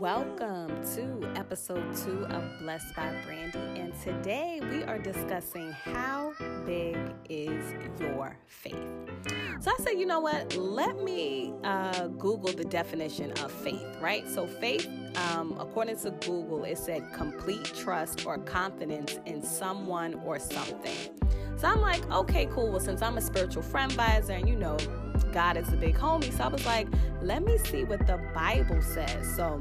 Welcome to episode two of Blessed by Brandi, and today we are discussing how big is your faith. So I said, you know what? Let me uh, Google the definition of faith, right? So, faith, um, according to Google, it said complete trust or confidence in someone or something. So I'm like, okay, cool. Well, since I'm a spiritual friend advisor and you know, God is a big homie, so I was like, let me see what the Bible says. So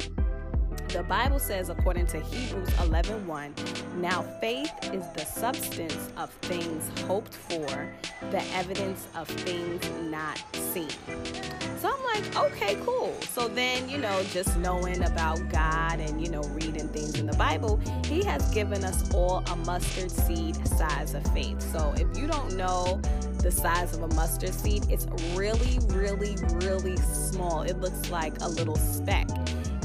the Bible says, according to Hebrews 11 1, now faith is the substance of things hoped for, the evidence of things not seen. So I'm like, okay, cool. So then, you know, just knowing about God and, you know, reading things in the Bible, He has given us all a mustard seed size of faith. So if you don't know the size of a mustard seed, it's really, really, really small. It looks like a little speck.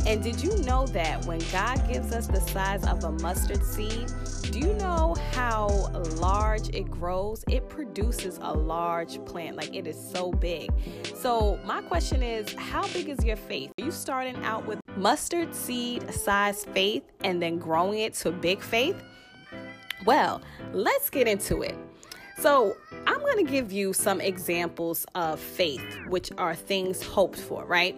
And did you know that when God gives us the size of a mustard seed, do you know how large it grows? It produces a large plant, like it is so big. So, my question is how big is your faith? Are you starting out with mustard seed size faith and then growing it to big faith? Well, let's get into it. So, I'm going to give you some examples of faith, which are things hoped for, right?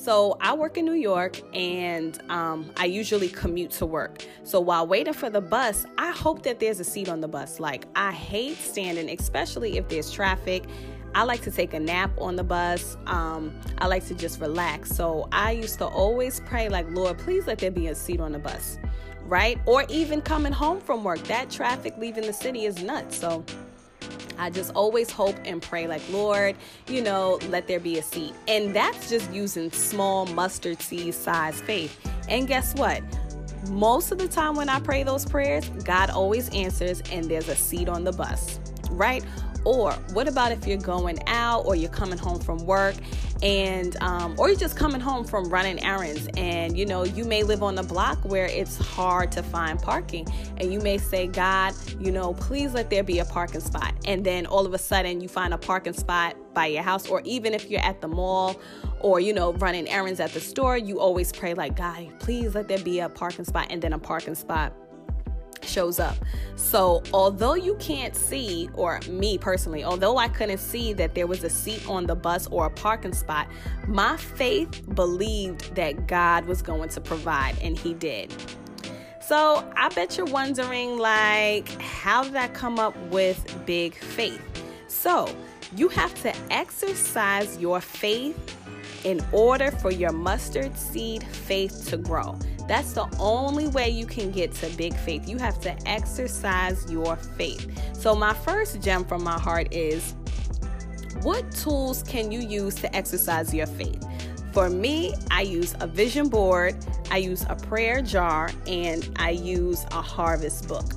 So I work in New York and um, I usually commute to work. So while waiting for the bus, I hope that there's a seat on the bus. Like, I hate standing, especially if there's traffic. I like to take a nap on the bus. Um, I like to just relax. So I used to always pray, like, Lord, please let there be a seat on the bus, right? Or even coming home from work. That traffic leaving the city is nuts. So I just always hope and pray, like, Lord, you know, let there be a seed. And that's just using small mustard seed size faith. And guess what? Most of the time when I pray those prayers, God always answers, and there's a seat on the bus, right? Or what about if you're going out or you're coming home from work and um, or you're just coming home from running errands and you know you may live on a block where it's hard to find parking and you may say god you know please let there be a parking spot. And then all of a sudden you find a parking spot by your house or even if you're at the mall or you know running errands at the store you always pray like god please let there be a parking spot and then a parking spot shows up. So, although you can't see, or me personally, although I couldn't see that there was a seat on the bus or a parking spot, my faith believed that God was going to provide, and He did. So, I bet you're wondering, like, how did I come up with big faith? So, you have to exercise your faith in order for your mustard seed faith to grow. That's the only way you can get to big faith. You have to exercise your faith. So, my first gem from my heart is what tools can you use to exercise your faith? For me, I use a vision board, I use a prayer jar, and I use a harvest book.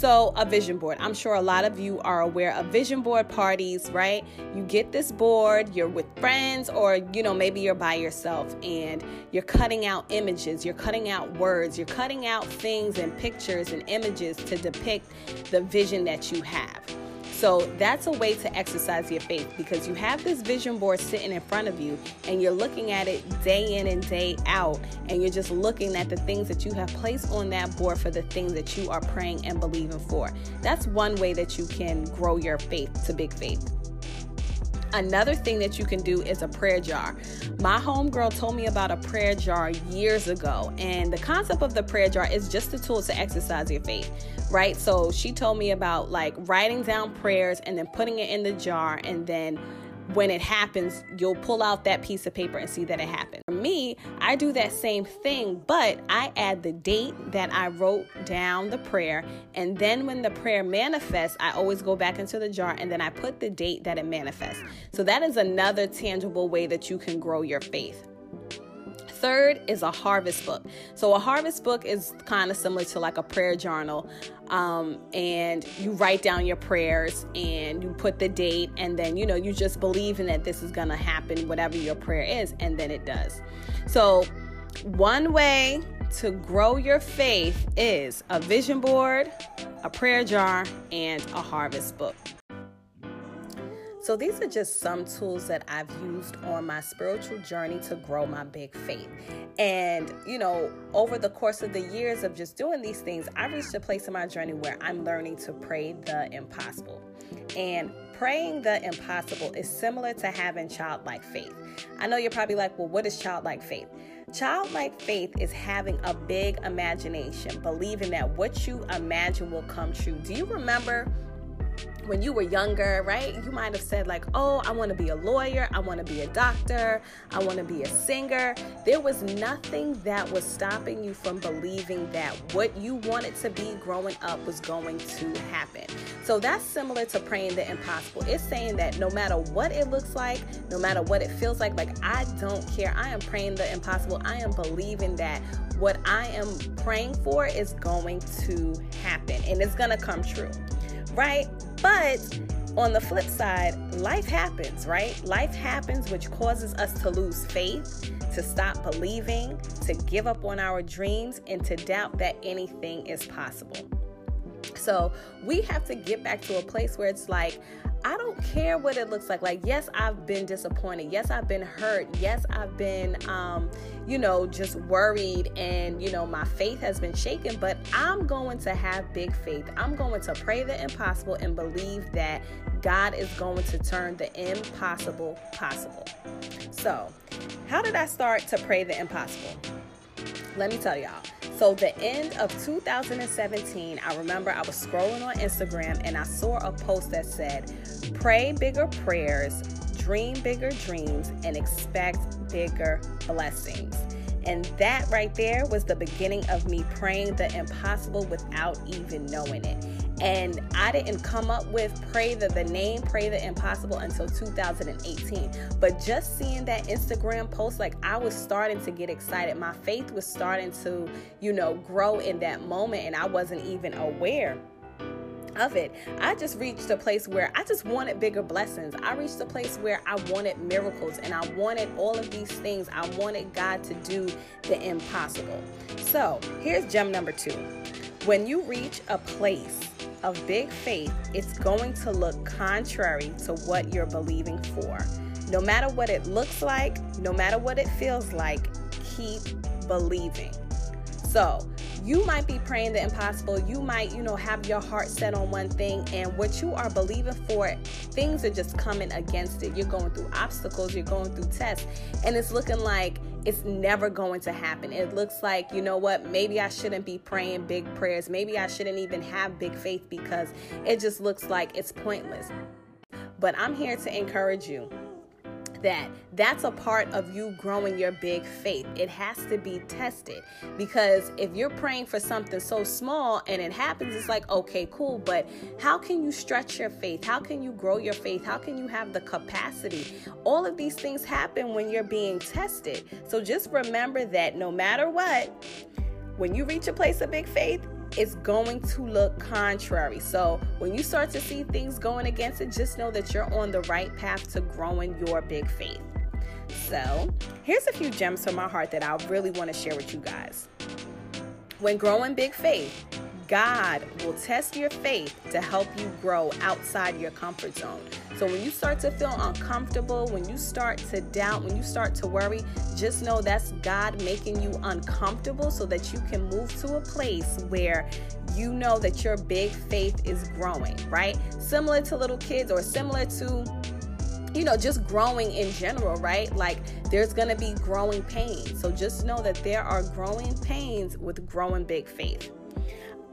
So, a vision board. I'm sure a lot of you are aware of vision board parties, right? You get this board, you're with friends, or you know, maybe you're by yourself and you're cutting out images, you're cutting out words, you're cutting out things and pictures and images to depict the vision that you have. So that's a way to exercise your faith because you have this vision board sitting in front of you and you're looking at it day in and day out and you're just looking at the things that you have placed on that board for the things that you are praying and believing for. That's one way that you can grow your faith to big faith. Another thing that you can do is a prayer jar. My homegirl told me about a prayer jar years ago, and the concept of the prayer jar is just a tool to exercise your faith, right? So she told me about like writing down prayers and then putting it in the jar and then when it happens, you'll pull out that piece of paper and see that it happened. For me, I do that same thing, but I add the date that I wrote down the prayer. And then when the prayer manifests, I always go back into the jar and then I put the date that it manifests. So that is another tangible way that you can grow your faith. Third is a harvest book. So, a harvest book is kind of similar to like a prayer journal. Um, and you write down your prayers and you put the date, and then you know, you just believe in that this is going to happen, whatever your prayer is, and then it does. So, one way to grow your faith is a vision board, a prayer jar, and a harvest book. So, these are just some tools that I've used on my spiritual journey to grow my big faith. And, you know, over the course of the years of just doing these things, I reached a place in my journey where I'm learning to pray the impossible. And praying the impossible is similar to having childlike faith. I know you're probably like, well, what is childlike faith? Childlike faith is having a big imagination, believing that what you imagine will come true. Do you remember? When you were younger, right? You might have said, like, oh, I want to be a lawyer, I want to be a doctor, I want to be a singer. There was nothing that was stopping you from believing that what you wanted to be growing up was going to happen. So that's similar to praying the impossible. It's saying that no matter what it looks like, no matter what it feels like, like, I don't care. I am praying the impossible. I am believing that what I am praying for is going to happen and it's going to come true right? But on the flip side, life happens, right? Life happens, which causes us to lose faith, to stop believing, to give up on our dreams, and to doubt that anything is possible. So we have to get back to a place where it's like, I don't care what it looks like. Like, yes, I've been disappointed. Yes, I've been hurt. Yes, I've been, um, you know, just worried and, you know, my faith has been shaken. But I'm going to have big faith. I'm going to pray the impossible and believe that God is going to turn the impossible possible. So, how did I start to pray the impossible? Let me tell y'all. So, the end of 2017, I remember I was scrolling on Instagram and I saw a post that said, Pray bigger prayers, dream bigger dreams, and expect bigger blessings. And that right there was the beginning of me praying the impossible without even knowing it. And I didn't come up with pray the, the name pray the impossible until 2018. But just seeing that Instagram post, like I was starting to get excited. My faith was starting to, you know, grow in that moment, and I wasn't even aware of it. I just reached a place where I just wanted bigger blessings. I reached a place where I wanted miracles and I wanted all of these things. I wanted God to do the impossible. So here's gem number two. When you reach a place of big faith, it's going to look contrary to what you're believing for. No matter what it looks like, no matter what it feels like, keep believing. So, you might be praying the impossible. You might, you know, have your heart set on one thing, and what you are believing for, things are just coming against it. You're going through obstacles, you're going through tests, and it's looking like it's never going to happen. It looks like, you know what, maybe I shouldn't be praying big prayers. Maybe I shouldn't even have big faith because it just looks like it's pointless. But I'm here to encourage you that that's a part of you growing your big faith. It has to be tested because if you're praying for something so small and it happens, it's like, okay, cool, but how can you stretch your faith? How can you grow your faith? How can you have the capacity? All of these things happen when you're being tested. So just remember that no matter what, when you reach a place of big faith, it's going to look contrary. So when you start to see things going against it, just know that you're on the right path to growing your big faith. So here's a few gems from my heart that I really want to share with you guys. When growing big faith, God will test your faith to help you grow outside your comfort zone. So when you start to feel uncomfortable, when you start to doubt, when you start to worry, just know that's God making you uncomfortable so that you can move to a place where you know that your big faith is growing, right? Similar to little kids or similar to you know, just growing in general, right? Like there's going to be growing pains. So just know that there are growing pains with growing big faith.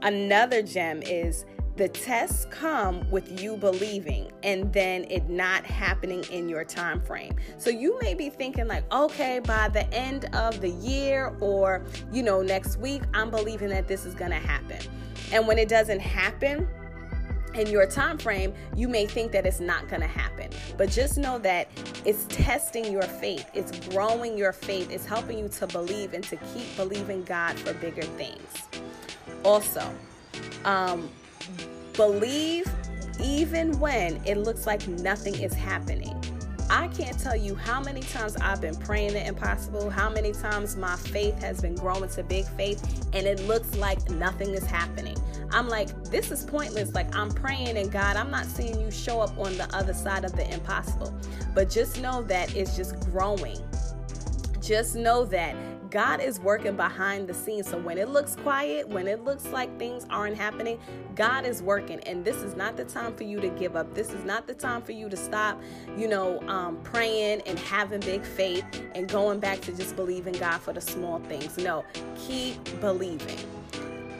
Another gem is the tests come with you believing and then it not happening in your time frame. So you may be thinking like, okay, by the end of the year or, you know, next week, I'm believing that this is going to happen. And when it doesn't happen, in your time frame, you may think that it's not going to happen. But just know that it's testing your faith. It's growing your faith. It's helping you to believe and to keep believing God for bigger things. Also, um, believe even when it looks like nothing is happening. I can't tell you how many times I've been praying the impossible, how many times my faith has been growing to big faith, and it looks like nothing is happening. I'm like, this is pointless. Like, I'm praying, and God, I'm not seeing you show up on the other side of the impossible. But just know that it's just growing. Just know that God is working behind the scenes. So when it looks quiet, when it looks like things aren't happening, God is working. And this is not the time for you to give up. This is not the time for you to stop, you know, um, praying and having big faith and going back to just believing God for the small things. No, keep believing.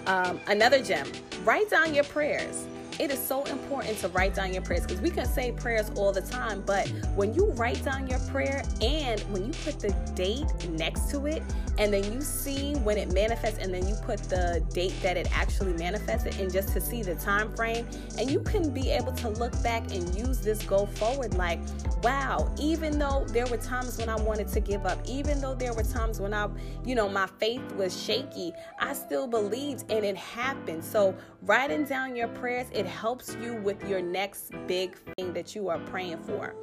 Um, another gem write down your prayers it is so important to write down your prayers because we can say prayers all the time, but when you write down your prayer and when you put the date next to it, and then you see when it manifests, and then you put the date that it actually manifested, and just to see the time frame, and you can be able to look back and use this go forward like, wow, even though there were times when I wanted to give up, even though there were times when I, you know, my faith was shaky, I still believed and it happened. So, writing down your prayers, it helps you with your next big thing that you are praying for.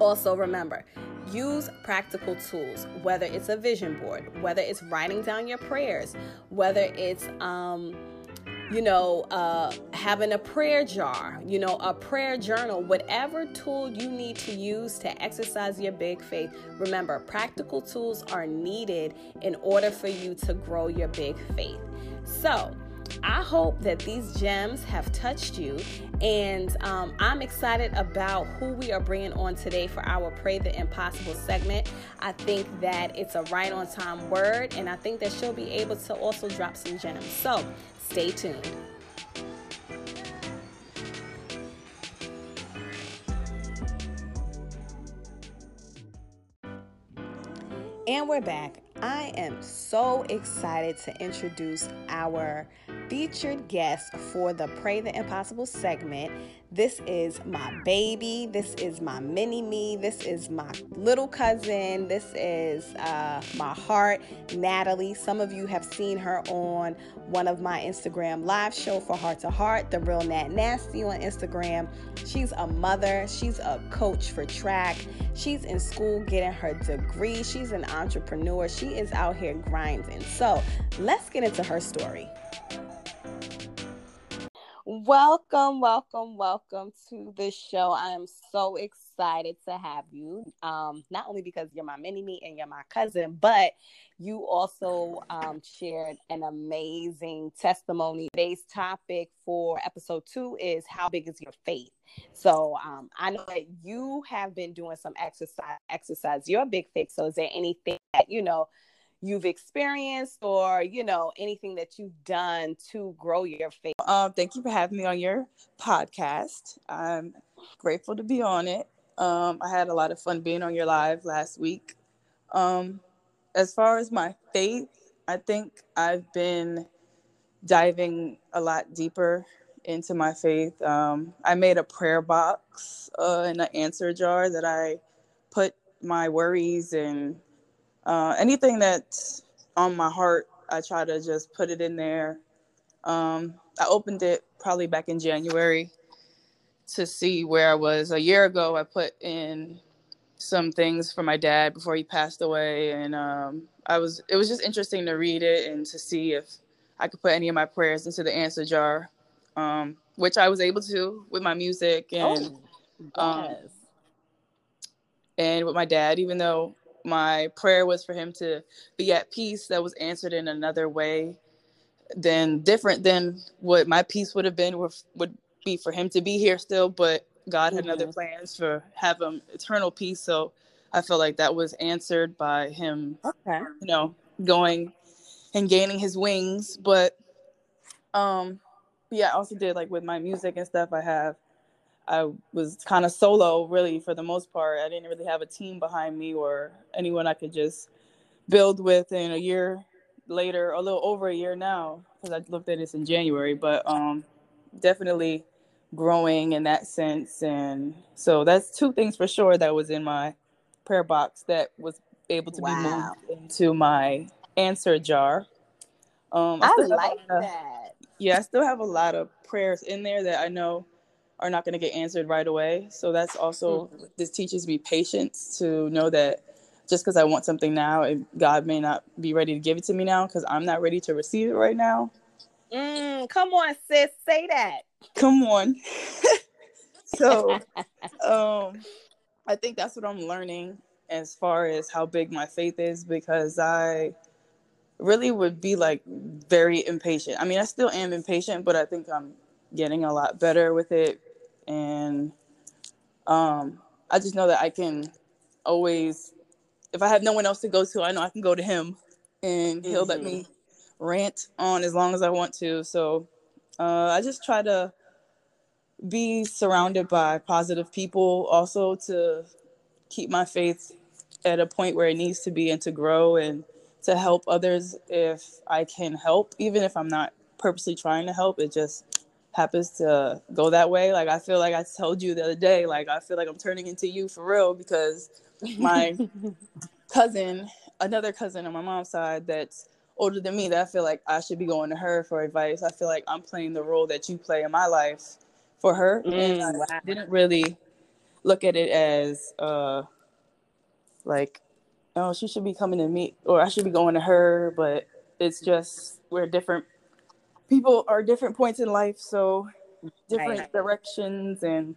Also, remember, use practical tools, whether it's a vision board, whether it's writing down your prayers, whether it's, um, you know, uh, having a prayer jar, you know, a prayer journal, whatever tool you need to use to exercise your big faith. Remember, practical tools are needed in order for you to grow your big faith. So, I hope that these gems have touched you, and um, I'm excited about who we are bringing on today for our Pray the Impossible segment. I think that it's a right on time word, and I think that she'll be able to also drop some gems. So stay tuned. And we're back. I am so excited to introduce our featured guest for the Pray the Impossible segment. This is my baby. This is my mini me. This is my little cousin. This is uh, my heart, Natalie. Some of you have seen her on one of my Instagram live show for Heart to Heart, the real Nat Nasty on Instagram. She's a mother. She's a coach for track. She's in school getting her degree. She's an entrepreneur. She is out here grinding. So let's get into her story. Welcome, welcome, welcome to the show. I am so excited to have you. Um, not only because you're my mini me and you're my cousin, but you also um, shared an amazing testimony. Today's topic for episode two is how big is your faith? So um, I know that you have been doing some exercise, exercise your big faith. So is there anything that you know? You've experienced or you know anything that you've done to grow your faith? Um, thank you for having me on your podcast. I'm grateful to be on it. Um, i had a lot of fun being on your live last week. Um, as far as my faith i think i've been diving a lot deeper into my faith. Um, i made a prayer box uh, in an answer jar that i put my worries and uh, anything that's on my heart, I try to just put it in there. Um, I opened it probably back in January to see where I was. A year ago, I put in some things for my dad before he passed away, and um, I was. It was just interesting to read it and to see if I could put any of my prayers into the answer jar, um, which I was able to with my music and oh, um, yes. um, and with my dad. Even though my prayer was for him to be at peace that was answered in another way than different than what my peace would have been with, would be for him to be here still but god had mm-hmm. other plans for have him eternal peace. So i feel like that was answered by him okay. you know going and gaining his wings. But um yeah i also did like with my music and stuff i have I was kind of solo really for the most part. I didn't really have a team behind me or anyone I could just build with. And a year later, a little over a year now, because I looked at this in January, but um, definitely growing in that sense. And so that's two things for sure that was in my prayer box that was able to wow. be moved into my answer jar. Um, I, I like of, that. Yeah, I still have a lot of prayers in there that I know are not going to get answered right away. So that's also mm-hmm. this teaches me patience to know that just because I want something now, and God may not be ready to give it to me now because I'm not ready to receive it right now. Mm, come on, sis, say that. Come on. so, um, I think that's what I'm learning as far as how big my faith is because I really would be like very impatient. I mean, I still am impatient, but I think I'm getting a lot better with it. And um, I just know that I can always, if I have no one else to go to, I know I can go to him and mm-hmm. he'll let me mm-hmm. rant on as long as I want to. So uh, I just try to be surrounded by positive people also to keep my faith at a point where it needs to be and to grow and to help others if I can help, even if I'm not purposely trying to help. It just happens to go that way. Like I feel like I told you the other day, like I feel like I'm turning into you for real because my cousin, another cousin on my mom's side that's older than me, that I feel like I should be going to her for advice. I feel like I'm playing the role that you play in my life for her. Mm, and I wow. didn't really look at it as uh like oh, she should be coming to me or I should be going to her, but it's just we're different people are different points in life, so different right. directions and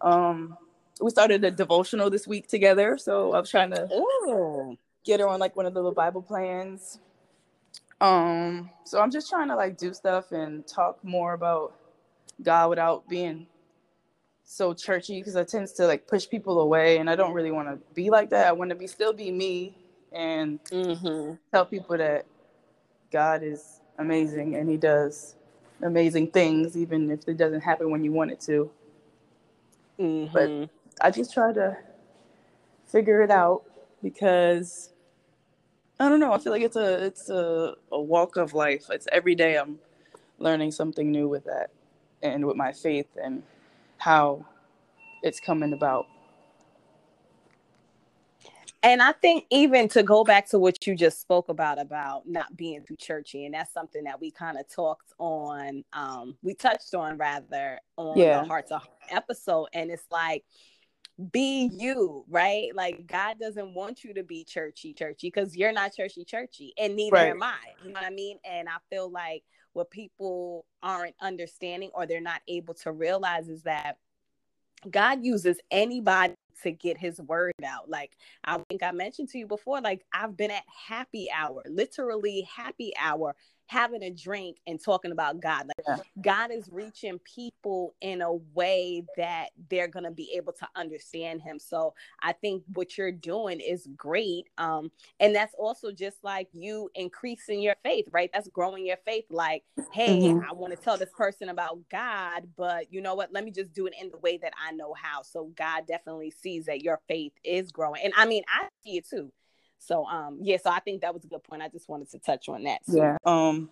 um we started a devotional this week together, so I was trying to Ooh. get her on like one of the little Bible plans. Um so I'm just trying to like do stuff and talk more about God without being so churchy because I tends to like push people away, and I don't really want to be like that. I want to be still be me and mm-hmm. tell people that God is amazing and He does amazing things, even if it doesn't happen when you want it to. Mm-hmm. But I just try to figure it out because I don't know. I feel like it's a it's a, a walk of life. It's every day I'm learning something new with that and with my faith and how it's coming about. And I think even to go back to what you just spoke about about not being too churchy, and that's something that we kind of talked on, um, we touched on rather on yeah. the Heart to episode, and it's like be you, right? Like God doesn't want you to be churchy, churchy, because you're not churchy, churchy, and neither right. am I. You know what I mean? And I feel like what people aren't understanding or they're not able to realize is that God uses anybody to get his word out. Like I think I mentioned to you before, like I've been at happy hour, literally happy hour having a drink and talking about God. Like yeah. God is reaching people in a way that they're going to be able to understand him. So I think what you're doing is great. Um, and that's also just like you increasing your faith, right? That's growing your faith. Like, hey, mm-hmm. I want to tell this person about God, but you know what? Let me just do it in the way that I know how. So God definitely sees that your faith is growing. And I mean, I see it too. So um yeah, so I think that was a good point. I just wanted to touch on that. So. Yeah. Um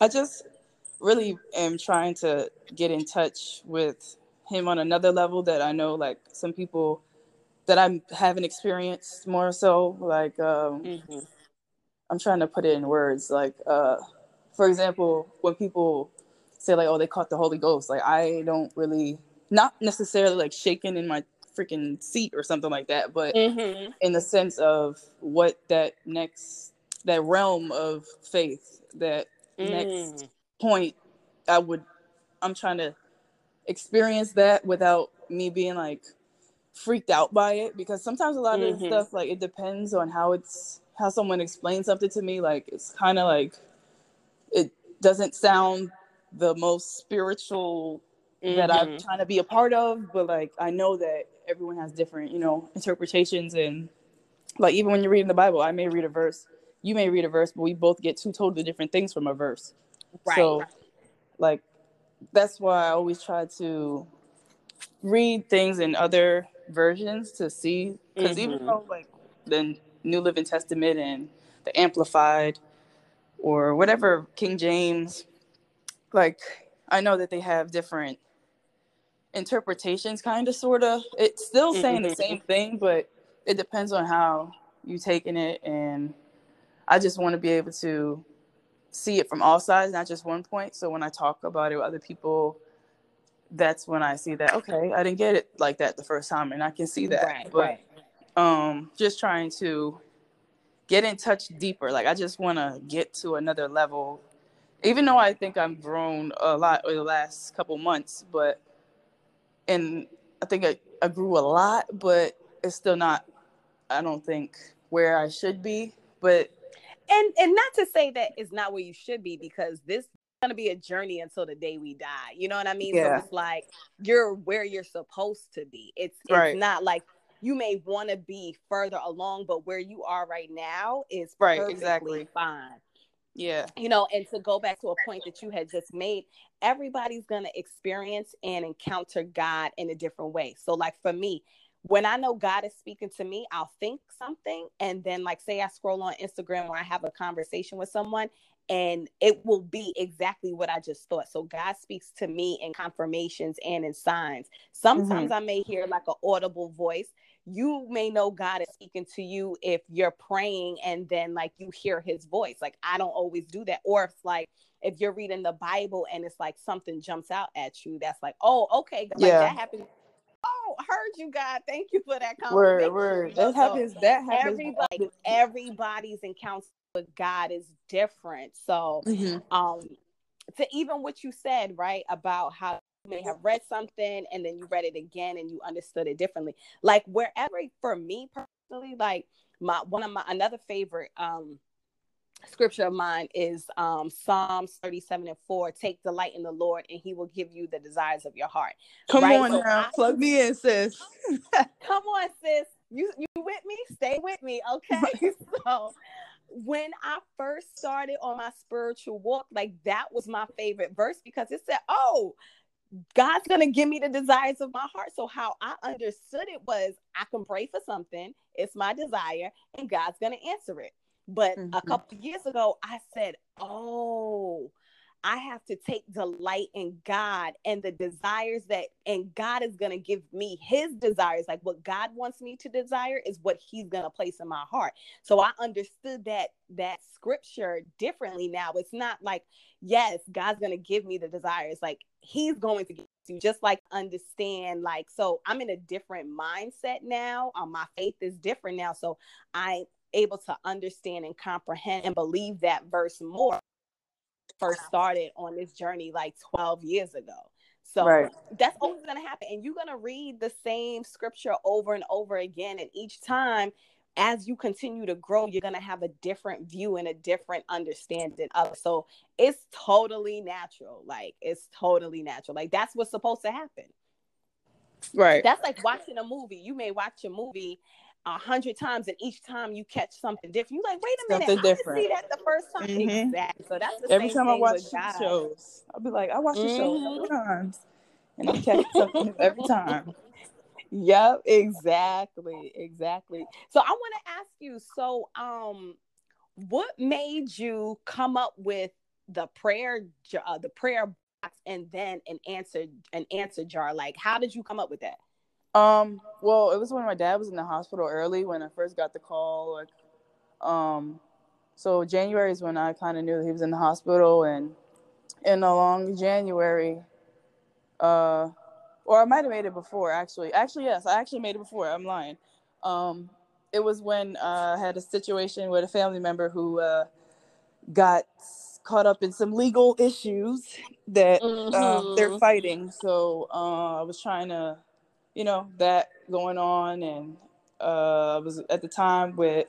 I just really am trying to get in touch with him on another level that I know like some people that I haven't experienced more so like um mm-hmm. I'm trying to put it in words like uh for example when people say like oh they caught the Holy Ghost like I don't really not necessarily like shaking in my freaking seat or something like that, but mm-hmm. in the sense of what that next that realm of faith, that mm. next point, I would I'm trying to experience that without me being like freaked out by it because sometimes a lot mm-hmm. of stuff like it depends on how it's how someone explains something to me like it's kind of like it doesn't sound the most spiritual mm-hmm. that I'm mm-hmm. trying to be a part of but like I know that everyone has different, you know, interpretations and like even when you're reading the Bible, I may read a verse, you may read a verse, but we both get two totally different things from a verse. Right. So like that's why I always try to read things in other versions to see because mm-hmm. even though like the New Living Testament and the Amplified or whatever King James, like I know that they have different interpretations kind of sort of it's still saying the same thing but it depends on how you taking it and i just want to be able to see it from all sides not just one point so when i talk about it with other people that's when I see that okay, I didn't get it like that the first time, and I can see that. Right, but right. um, just trying to get in touch deeper. Like I just want to get to another level, even though I think I've grown a lot over the last couple months. But and I think I, I grew a lot, but it's still not. I don't think where I should be. But and and not to say that it's not where you should be because this is going to be a journey until the day we die you know what i mean Yeah. so it's like you're where you're supposed to be it's it's Right. not like you may want to be further along but where you are right now is Right, perfectly exactly. fine yeah, you know and to go back to a point that you had just made everybody's going to experience and encounter god in a different way. So like for me when i know god is speaking to me i'll think something and then like say i scroll on instagram or i have a conversation with someone and it will be exactly what i just thought. So god speaks to me in confirmations and in signs. Mm-hmm. Sometimes i may hear like an audible voice you may know God is speaking to you if you're praying and then like you hear his voice. Like I don't always do that. Or if like if you're reading the Bible and it's like something jumps out at you, that's like, oh, okay, like Yeah. that happened. Oh, heard you, God. Thank you for that word, word. That so happens. That happens. Everybody, everybody's encounter with God is different. So Mhm. um to even what you said right about how you may have read something and then you read it again and you understood it differently. Like wherever for me personally like my one of my another favorite um scripture of mine is um psalms 37 and 4 take delight in the lord and he will give you the desires of your heart Come Right, on so now, I- plug me in, sis. come on sis. You you with me? Stay with me okay? So when i first started on my spiritual walk like that was my favorite verse because it said oh god's gonna give me the desires of my heart so how i understood it was i can pray for something it's my desire and god's gonna answer it but a Mhm. couple years ago i said oh I have to take delight in God and the desires that, and God is going to give me his desires. Like what God wants me to desire is what he's going to place in my heart. So I understood that, that scripture differently now. It's not like, yes, God's going to give me the desires. Like he's going to give you just like understand, like, so I'm in a different mindset now. Um, my faith is different now. So I'm able to understand and comprehend and believe that verse more first started on this journey like 12 years ago. So Right. that's always going to happen. And you're going to read the same scripture over and over again. And each time, as you continue to grow, you're going to have a different view and a different understanding of it. So it's totally natural. Like, it's totally natural. Like, that's what's supposed to happen. Right. That's like watching a movie. You may watch a movie a hundred times, and each time you catch something different. You're like, wait a minute, Something I didn't see that the first time. Mhm. Exactly. So that's the Every time I watch shows, I'll be like, I watch the show a Mhm. couple times, and I catch something new every time. Yep, exactly, exactly. So I want to ask you, so um, what made you come up with the prayer, uh, the prayer box, and then an answer, an answer jar? Like, how did you come up with that? Um, well, it was when my dad was in the hospital early when I first got the call. Like, um, so January is when I kind of knew that he was in the hospital, and in along January, uh, or I might have made it before actually. Actually, yes, I actually made it before. I'm lying. Um, it was when uh, I had a situation with a family member who uh, got caught up in some legal issues that uh, they're Mhm. fighting. So uh, I was trying to, you know, that going on, and uh, I was at the time with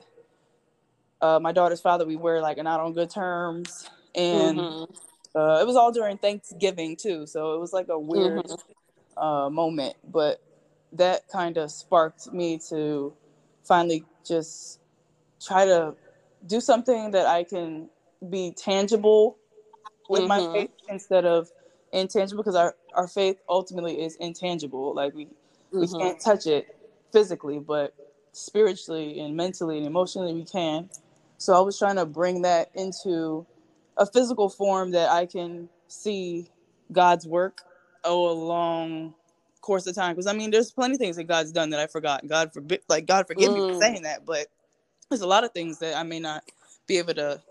uh, my daughter's father. We were like not on good terms, and Mhm. uh, it was all during Thanksgiving too. So it was like a weird Mhm. uh, moment, but that kind of sparked me to finally just try to do something that I can be tangible with my Mhm. faith instead of intangible because our, our faith ultimately is intangible. Like we we Mhm. can't touch it physically, but spiritually and mentally and emotionally we can. So I was trying to bring that into a physical form that I can see God's work oh, a long course of time. Because I mean, there's plenty of things that God's done that I forgot. God forbid, like God forgive me Mm. for saying that, but there's a lot of things that I may not be able to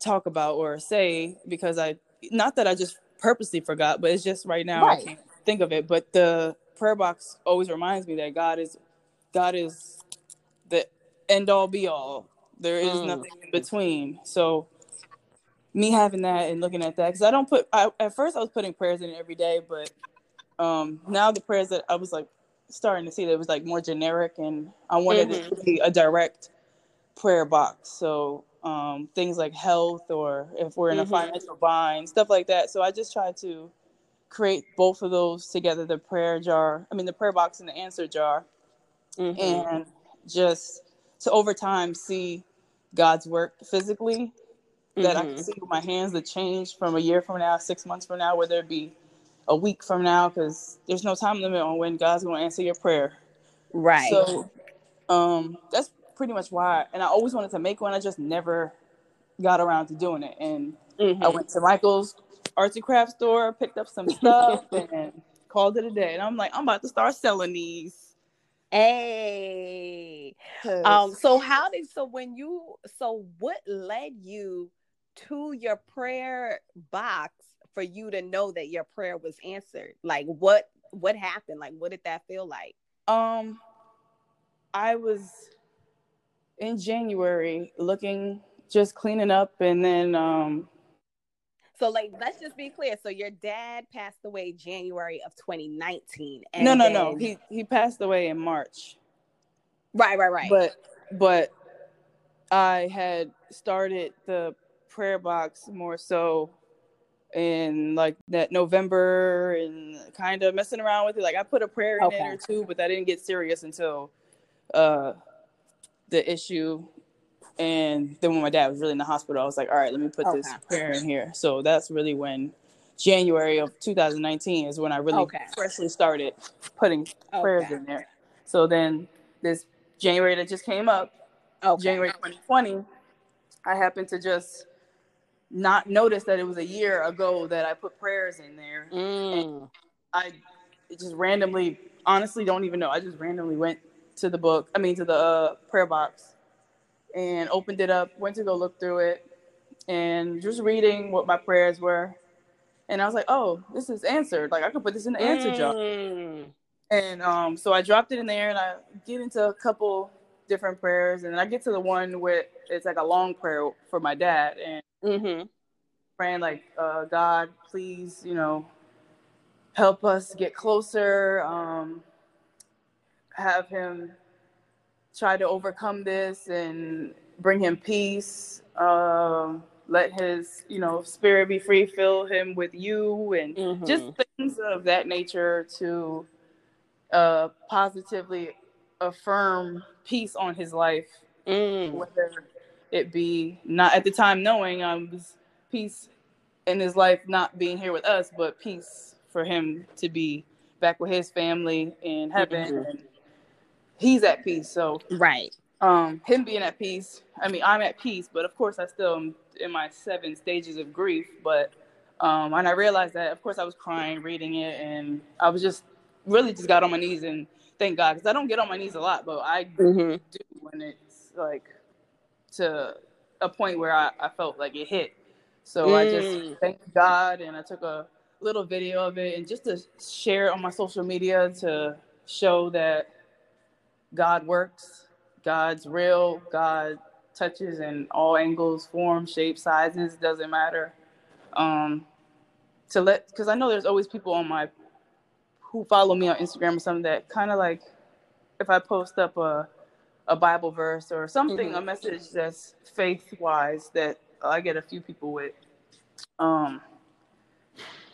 talk about or say because I not that I just purposely forgot, but it's just right now Right. I can't think of it, but the prayer box always reminds me that God is God is the end all be all. There is mm. nothing in between. So me having that and looking at that because I don't put I, at first I was putting prayers in every day, but um now the prayers that I was like starting to see that was like more generic and I wanted mm-hmm. it to be a direct prayer box. So um, things like health or if we're in mm-hmm. a financial bind, stuff like that. So I just try to create both of those together the prayer jar, I mean, the prayer box and the answer jar, mm-hmm. and just to over time see God's work physically. That mm-hmm. I can mm-hmm. see with my hands the change from a year from now, six months from now, whether it be a week from now, because there's no time limit on when God's going to answer your prayer. Right. So um, that's pretty much why. And I always wanted to make one. I just never got around to doing it. And mm-hmm. I went to Michael's arts and craft store, picked up some stuff, and called it a day. And I'm like, I'm about to start selling these. Hey. Um, so how did so when you so what led you to your prayer box for you to know that your prayer was answered? Like what what happened? Like what did that feel like? Um I was in January looking just cleaning up and then um so like let's just be clear. So your dad passed away January of 2019. no, no, then... no. He he passed away in March. Right, right, right. But but I had started the prayer box more so in like that November and kind of messing around with it. Like I put a prayer in okay. it or two, but that didn't get serious until uh the issue and then when my dad was really in the hospital, I was like, all right, let me put okay. this prayer in here. So that's really when January of 2019 is when I really okay. freshly started putting okay. prayers in there. So then this January that just came up, January 2020, I happened to just not notice that it was a year ago that I put prayers in there. Mm. I just randomly, honestly, don't even know. I just randomly went to the book, I mean, to the uh, prayer box and opened it up, went to go look through it, and just reading what my prayers were. And I was like, oh, this is answered. Like I could put this in the answer mm. jar. And um, so I dropped it in there and I get into a couple different prayers. And then I get to the one where it's like a long prayer for my dad. And mm-hmm. praying like, uh, God, please, you know, help us get closer. Um, have him try to overcome this and bring him peace. Um, let his, you know, spirit be free, fill him with you, and mm-hmm. just things of that nature to uh, positively affirm peace on his life, mm. whether it be not at the time knowing um was peace in his life not being here with us, but peace for him to be back with his family in heaven mm-hmm. and he's at peace. So right. Um, him being at peace. I mean, I'm at peace, but of course, I still am in my seven stages of grief. But um, and I realized that, of course, I was crying reading it, and I was just really just got on my knees and thank God because I don't get on my knees a lot, but I mm-hmm. do when it's like to a point where I, I felt like it hit. So mm. I just mm. thank God, and I took a little video of it and just to share it on my social media to show that God works, God's real, God touches in all angles, forms, shapes, sizes, doesn't matter. Um, to let, because I know there's always people on my who follow me on Instagram or something that kind of like, if I post up a a Bible verse or something, mm-hmm. a message that's faith wise that I get a few people with, um,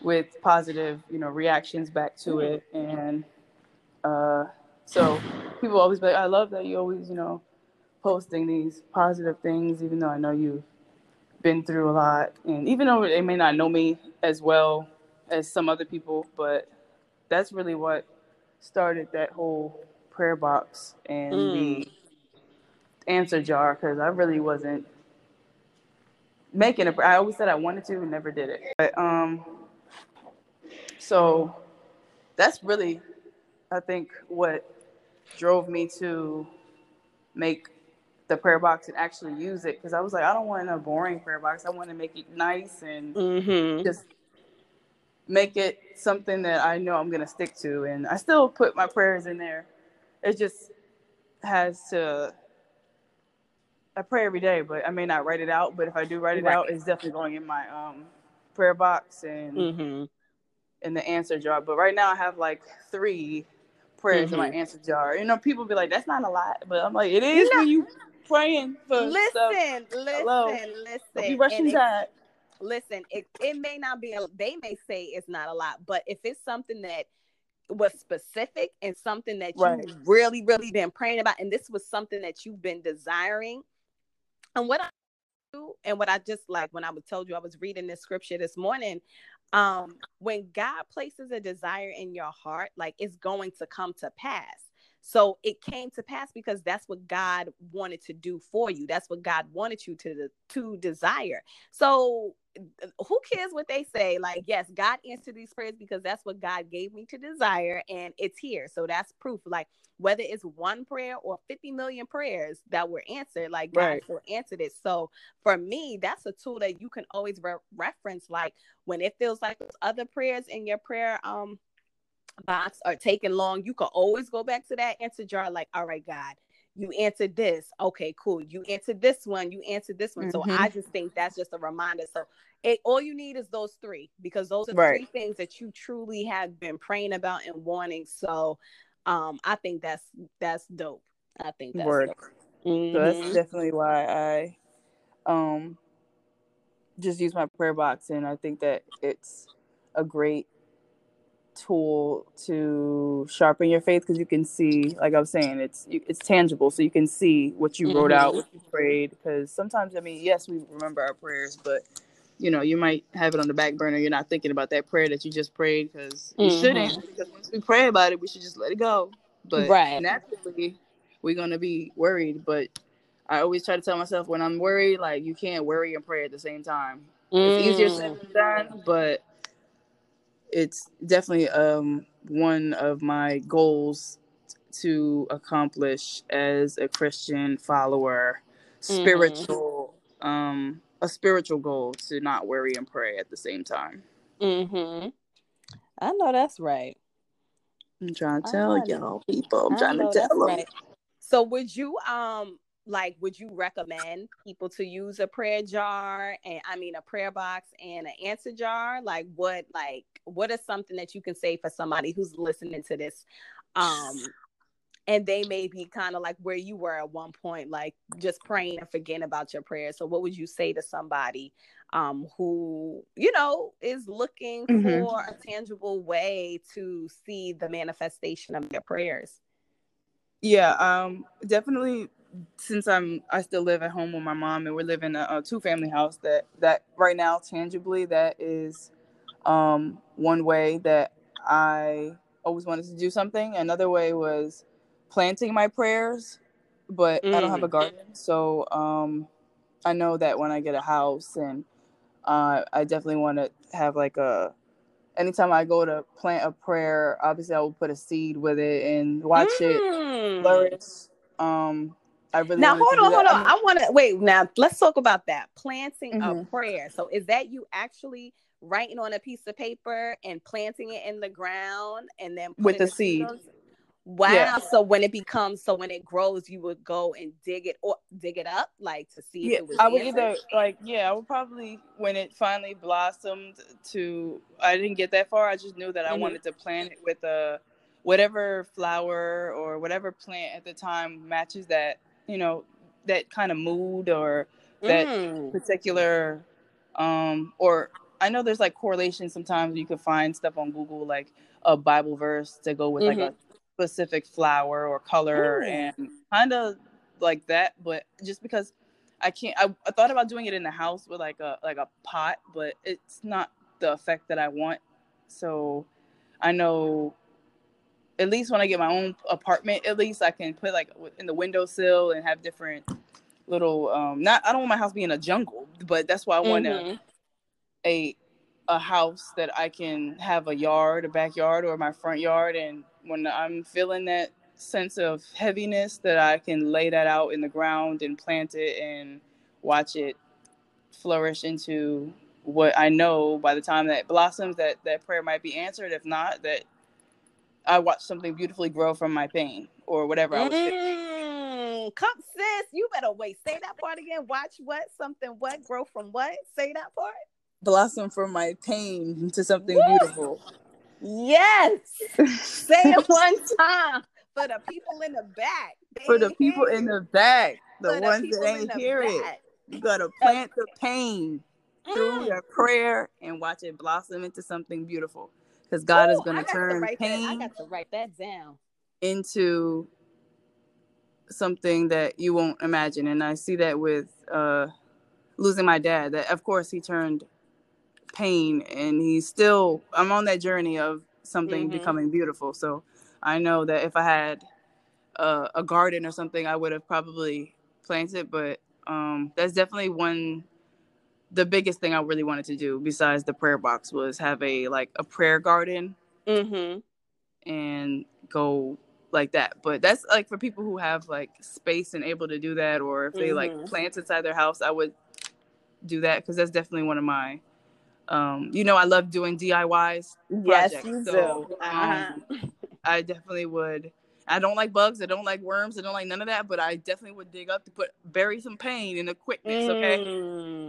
with positive, you know, reactions back to mm-hmm. it, and uh, so people always be like, I love that you always, you know, posting these positive things, even though I know you've been through a lot. And even though they may not know me as well as some other people, but that's really what started that whole prayer box and mm. the answer jar because I really wasn't making a I always said I wanted to and never did it. But um, so that's really, I think, what drove me to make the prayer box and actually use it because I was like, I don't want a boring prayer box. I want to make it nice and mm-hmm. just make it something that I know I'm gonna stick to, and I still put my prayers in there. It just has to. I pray every day, but I may not write it out. But if I do write it Right. out, it's definitely going in my um prayer box and Mm-hmm. in the answer jar. But right now, I have like three prayers in my Mhm. answer jar. You know, people be like, "That's not a lot," but I'm like, "It is when you praying for stuff." Listen, listen, Hello. listen. Don't be rushing that. listen, it, it may not be, a, they may say it's not a lot, but if it's something that was specific and something that you Right. really, really been praying about, and this was something that you've been desiring, and what I do, and what I just like when I was told you I was reading this scripture this morning, um, when God places a desire in your heart, like it's going to come to pass. So it came to pass because that's what God wanted to do for you. That's what God wanted you to to desire. So who cares what they say? Like, yes, God answered these prayers because that's what God gave me to desire, and it's here. So that's proof. Like, whether it's one prayer or 50 million prayers that were answered, like God Right. still answered it. So for me, that's a tool that you can always re- reference. Like when it feels like those other prayers in your prayer um box are taking long, you can always go back to that answer jar. Like, all right, God, you answered this. Okay, cool. You answered this one. You answered this one. So Mhm. I just think that's just a reminder. So it all you need is those three because those are the Right. three things that you truly have been praying about and wanting. So um I think that's that's dope. I think that's Word. dope. So that's Mhm. definitely why I um just use my prayer box and I think that it's a great tool to sharpen your faith because you can see like I was saying it's it's tangible so you can see what you wrote out Mhm. what you prayed because sometimes I mean yes we remember our prayers but you know you might have it on the back burner you're not thinking about that prayer that you just prayed because you Mhm. shouldn't because once we pray about it we should just let it go but Right. naturally we're gonna be worried but I always try to tell myself when I'm worried, like you can't worry and pray at the same time. It's easier said Mm. than done, but it's definitely um one of my goals to accomplish as a Christian follower. Spiritual, um, a spiritual goal to not worry and pray at the same time. Mhm. I know that's right. I'm trying to tell y'all people. I'm I trying to tell them. right. So would you um like would you recommend people to use a prayer jar and I mean a prayer box and an answer jar? Like what like what is something that you can say for somebody who's listening to this um and they may be kind of like where you were at one point like just praying and forgetting about your prayers. So what would you say to somebody um who you know is looking Mhm. for a tangible way to see the manifestation of their prayers? Yeah, um, definitely. Since I'm, I still live at home with my mom, and we're living in a, a two family house. That that right now, tangibly, that is, um, one way that I always wanted to do something. Another way was planting my prayers, but I don't have a Mm. garden, so um, I know that when I get a house, and uh, I definitely want to have like a. Anytime I go to plant a prayer, obviously I will put a seed with it and watch it Mm. flourish. Um, I really Now hold on, hold on. I want to wait. Now let's talk about that planting a Mhm. prayer. So is that you actually writing on a piece of paper and planting it in the ground and then With the seed. Wow. Yeah. So when it becomes, so when it grows, you would go and dig it or dig it up, like to see yeah, if it was. I would answered? either like yeah, I would probably when it finally blossomed to. I didn't get that far. I just knew that I Mhm. wanted to plant it with a whatever flower or whatever plant at the time matches that you know that kind of mood or that Mm. particular um or I know there's like correlation sometimes. You can find stuff on Google like a Bible verse to go with like a specific flower or color and kind of like that but just because I can't I, I thought about doing it in the house with like a like a pot but it's not the effect that I want. So I know at least when I get my own apartment at least I can put like in the windowsill and have different little um not I don't want my house being a jungle but that's why I want a Mhm. a a house that I can have a yard, a backyard, or my front yard, and when I'm feeling that sense of heaviness, that I can lay that out in the ground and plant it and watch it flourish into what I know by the time that blossoms that that prayer might be answered. If not, that I watched something beautifully grow from my pain or whatever I was. Mm, come, sis, you better wait. Say that part again. Watch what? Something what? Grow from what? Say that part. Blossom from my pain into something Woo! beautiful. Yes. Say it one time for the people in the back. They For the people in the back, the ones people that ain't the hear it. You gotta plant the pain through Mm. your prayer and watch it blossom into something beautiful. Because God is I gonna turn write that. I pain got to write that down. into something that you won't imagine. And I see that with uh, losing my dad. That of course he turned pain, and he's still. I'm on that journey of something Mhm. becoming beautiful. So I know that if I had uh, a garden or something, I would have probably planted. But um, that's definitely one. The biggest thing I really wanted to do, besides the prayer box, was have a like a prayer garden Mm-hmm. and go like that. But that's like for people who have like space and able to do that, or if they Mhm. like plants inside their house, I would do that because that's definitely one of my. Um, you know, I love doing DIYs. Yes, you so, do. Uh-huh. um, I definitely would. I don't like bugs. I don't like worms. I don't like none of that. But I definitely would dig up to put bury some pain in the quickness. Okay, Mm.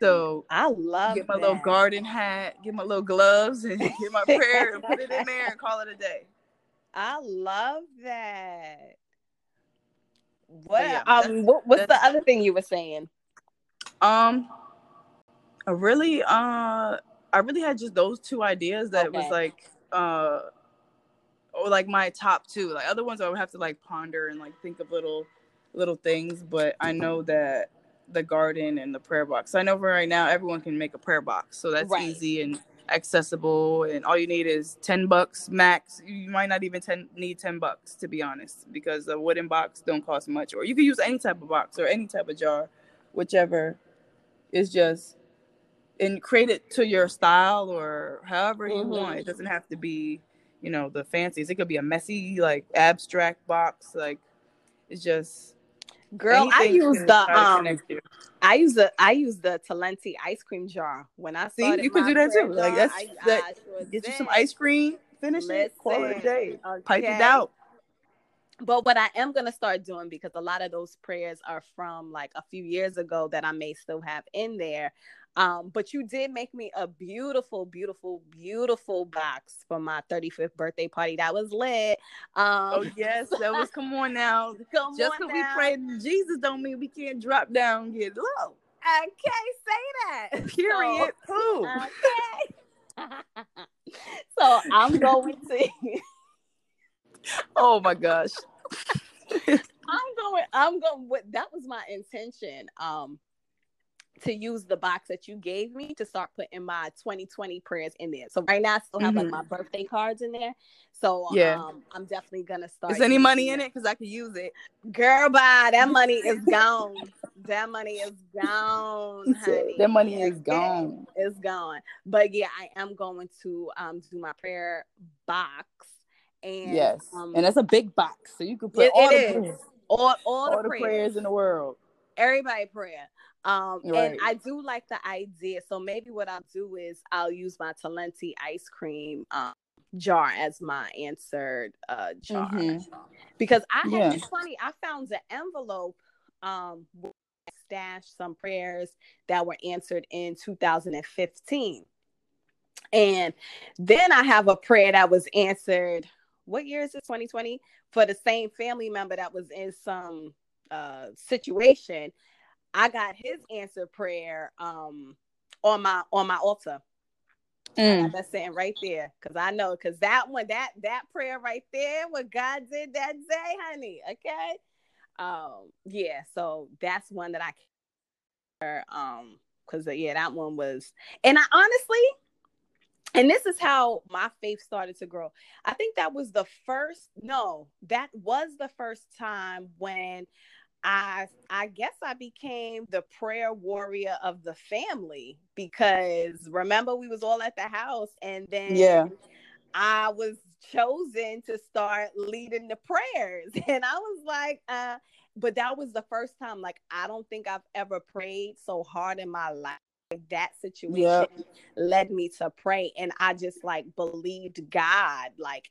So I love get my that. little garden hat, get my little gloves, and get my prayer and put it in there and call it a day. I love that. What yeah, um what, what's the other thing you were saying? Um, I really, uh, I really had just those two ideas that was like, uh, or like my top two. Like other ones, I would have to like ponder and like think of little, little things. But I know that the garden and the prayer box. I know for right now, everyone can make a prayer box, so that's Right. easy and accessible. And all you need is ten bucks max. You might not even ten, need ten bucks to be honest, because a wooden box don't cost much. Or you can use any type of box or any type of jar, whichever is just and create it to your style or however you Mhm. want. It doesn't have to be, you know, the fanciest. It could be a messy, like abstract box. Like it's just Girl, I use the um. I use the I use the Talenti ice cream jar when I See, you could my do that too. Like, jar, that's- I, that- I sure Get you some ice cream, finish it, call it a Listen, day. Pipe it out. But what I am gonna start doing because a lot of those prayers are from like a few years ago that I may still have in there. Um, but you did make me a beautiful, beautiful, beautiful box for my 35th birthday party. That was lit. Oh Um, yes, that was come on now. come Just because we pray Jesus don't mean we can't drop down get low. Okay, say that. Period. So, okay. so I'm going to oh my gosh. I'm going. I'm going. With, that was my intention. Um, to use the box that you gave me to start putting my 2020 prayers in there. So right now, I still have like Mhm. my birthday cards in there. So Yeah. um, I'm definitely gonna start. Is any money in it? Because I could use it. Girl, bye. That money is gone. that money is gone, honey. That money is gone. It's gone. But yeah, I am going to um do my prayer box. And yes, um, and that's a big box, so you could put It- all it the prayers, all, all, all, the, the prayers. prayers in the world. everybody prayer. Um, and I do like the idea. So maybe what I'll do is I'll use my Talenti ice cream um, jar as my answered uh, jar Mhm. because I had Yeah. it's funny. I found an envelope um, stashed some prayers that were answered in 2015, and then I have a prayer that was answered. What year is it? 2020 for the same family member that was in some uh situation i got his answer prayer um on my on my altar. Mm. got that sitting right there because i know because that one that that prayer right there what god did that day honey okay? Um yeah so that's one that i can um because yeah that one was and i honestly and this is how my faith started to grow. I think that was the first no that was the first time when i i guess i became the prayer warrior of the family because remember we was all at the house and then Yeah. i was chosen to start leading the prayers and i was like uh but that was the first time like i don't think i've ever prayed so hard in my life that situation yep. led me to pray and I just like believed God like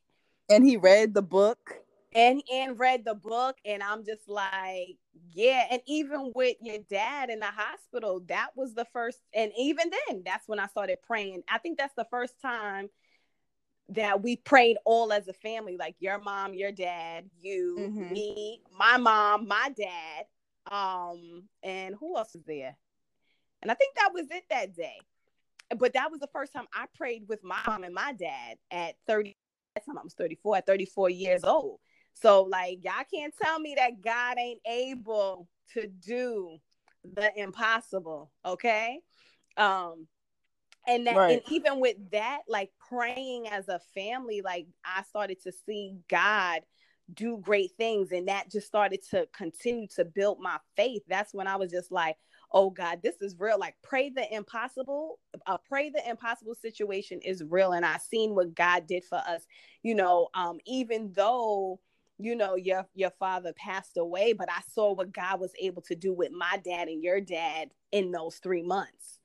and he read the book and and read the book and I'm just like yeah and even with your dad in the hospital that was the first and even then that's when I started praying. I think that's the first time that we prayed all as a family like your mom your dad you mm-hmm. me my mom my dad um and who else is there? And i think that was it that day. But that was the first time i prayed with my mom and my dad at 30 that time i was 34 at 34 years old so like y'all can't tell me that god ain't able to do the impossible okay? Um and that right. and even with that like praying as a family like i started to see god do great things and that just started to continue to build my faith. That's when i was just like oh god this is real. Like pray the impossible uh, pray the impossible situation is real and i seen what god did for us you know um even though you know your your father passed away but i saw what god was able to do with my dad and your dad in those three months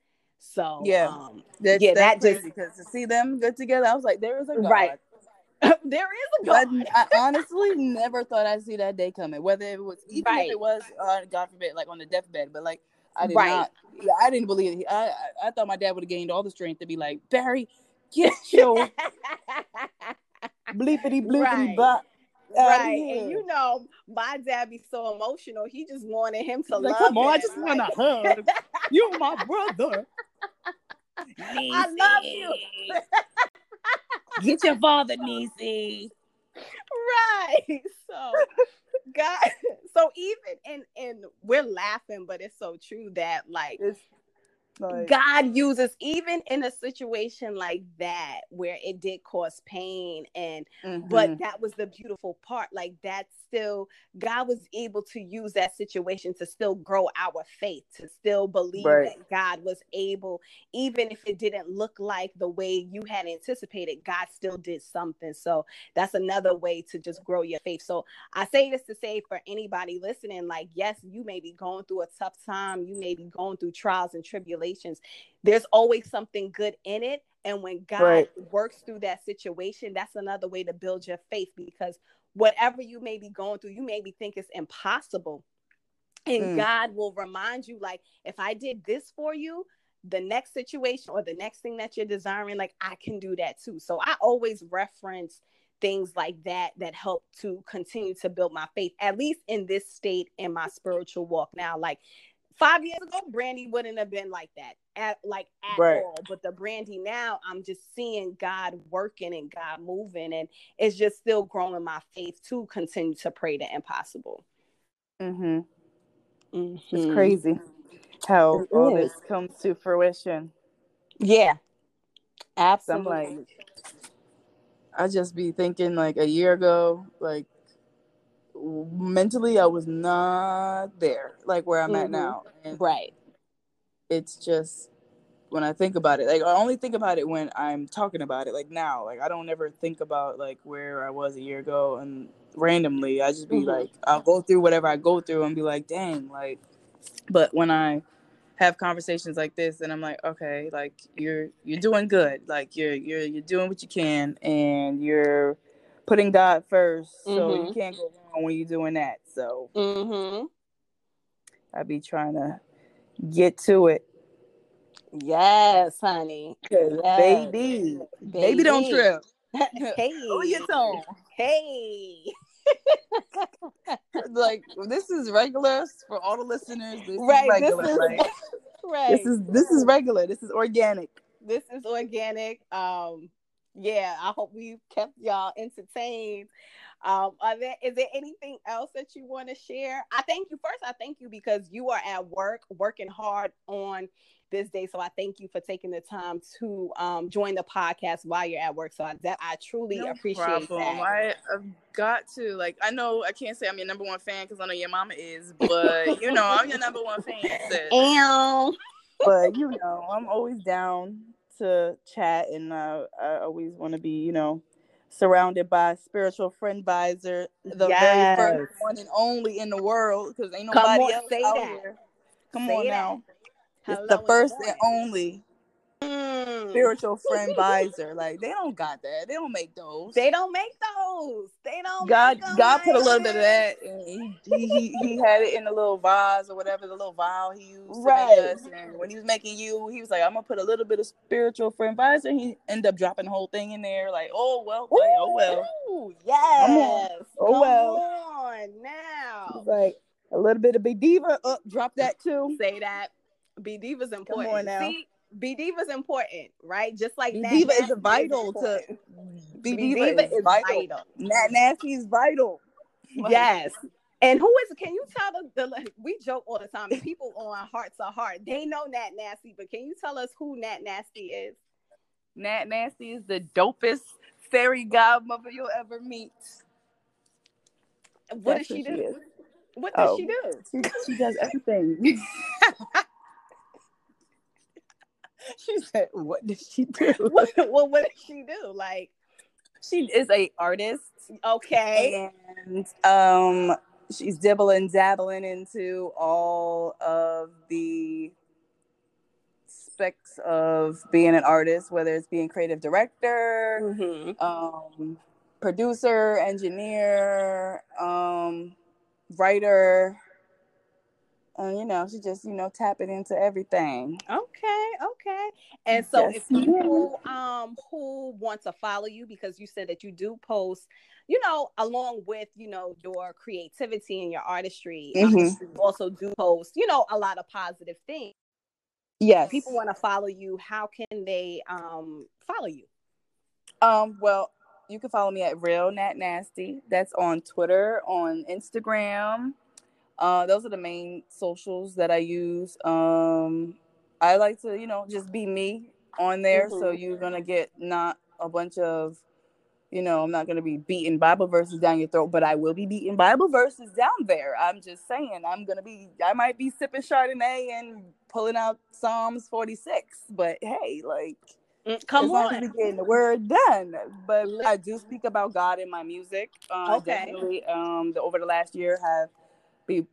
so yeah, um, that's, yeah, that's that just because to see them good together, I was like, there is a God. right. there is a God. I, I honestly never thought I'd see that day coming. Whether it was even right. if it was, uh, God forbid, like on the deathbed, but like I did right. not. Yeah, I didn't believe it. I I, I thought my dad would have gained all the strength to be like Barry, get your bleepity bleepity right. bop right. And you know, my dad be so emotional. He just wanted him to like, love. Come on, him. I just want to hug. you my brother. I love you. Get your father, Niecy. Right. So God so even and and we're laughing, but it's so true that like it's like, God uses even in a situation like that where it did cause pain and mm-hmm. but that was the beautiful part like that still God was able to use that situation to still grow our faith to still believe right. that God was able even if it didn't look like the way you had anticipated God still did something so that's another way to just grow your faith so I say this to say for anybody listening like yes you may be going through a tough time you may be going through trials and tribulations there's always something good in it. And when God right. works through that situation, that's another way to build your faith because whatever you may be going through, you maybe think it's impossible. And mm. God will remind you, like, if I did this for you, the next situation or the next thing that you're desiring, like, I can do that too. So I always reference things like that that help to continue to build my faith, at least in this state in my spiritual walk now. Like, five years ago, Brandi wouldn't have been like that at like at right. all. But the Brandi now, I'm just seeing God working and God moving, and it's just still growing my faith to continue to pray the impossible. Mm-hmm. mm-hmm. It's crazy how it all is. this comes to fruition. Yeah, absolutely. I'm like, I just be thinking like a year ago, like mentally I was not there, like where I'm mm-hmm. at now. And right. It's just when I think about it, like I only think about it when I'm talking about it, like now. Like I don't ever think about like where I was a year ago and randomly. I just be mm-hmm. like, I'll go through whatever I go through and be like, dang, like but when I have conversations like this and I'm like, okay, like you're you're doing good. Like you're you're you're doing what you can and you're putting God 1st mm-hmm. so you mm-hmm. can't go when you're doing that. So mm-hmm. I be trying to get to it. Yes, honey. Yes. Baby. baby, baby, don't trip. hey, Hold your tone. Hey. like this is regular for all the listeners. This right, is regular, this is, right? right. This is this is regular. This is organic. This is organic. Um, yeah, I hope we kept y'all entertained. Um, are there is there anything else that you want to share? I thank you first. I thank you because you are at work, working hard on this day. So I thank you for taking the time to um, join the podcast while you're at work. So I, that I truly no appreciate problem. that. I, have got to like. I know I can't say I'm your number one fan because I know your mama is, but you know I'm your number one fan. Sis. but you know I'm always down to chat, and uh, I always want to be, you know, surrounded by spiritual friend advisor, the yes. very first one and only in the world, because ain't nobody on, else out that. here. Come say on that. now. Hello it's the first and only. Spiritual friend visor. Like they don't got that. They don't make those. They don't make those. They don't. God, God put a little bit of that. He, he, he, had it in a little vase or whatever, the little vial he used right. us. And when he was making you, he was like, "I'm gonna put a little bit of spiritual friend visor." He ended up dropping the whole thing in there. Like, oh well, like, oh well. Ooh, yes. Oh Come well. On now. He's like a little bit of big diva. Up, drop that too. Say that. B Diva's important. Come on now. See, B Diva's important, right? Just like B Diva is vital to B Diva, is, vital. vital. Nat Nasty is vital. Yes. And who is? Can you tell the, the we joke all the time. People on Hearts of Heart, they know Nat Nasty, but can you tell us who Nat Nasty is? Nat Nasty is the dopest fairy godmother you'll ever meet. What That's does she oh. do? She what does oh, she do? She, she does everything. she said, "What did she do?" well, what did she do? Like, she is a artist. Okay, and um, she's dibbling dabbling into all of the aspects of being an artist, whether it's being creative director, mm-hmm. um, producer, engineer, um, writer, and you know, she just, you know, tapping into everything. Okay, okay. And so yes. if people um who want to follow you because you said that you do post, you know, along with, you know, your creativity and your artistry, mm-hmm. um, you also do post, you know, a lot of positive things. Yes. If people want to follow you, how can they um follow you? Um, well, you can follow me at Real Nat Nasty. That's on Twitter, on Instagram, uh, those are the main socials that I use. Um, I like to, you know, just be me on there. Mm-hmm. So you're gonna get not a bunch of, you know, I'm not gonna be beating Bible verses down your throat, but I will be beating Bible verses down there. I'm just saying, I'm gonna be, I might be sipping Chardonnay and pulling out Psalms 46, but hey, like. Mm, come on, getting the word done. But I do speak about God in my music. Uh, okay. Definitely, um, the, over the last year have be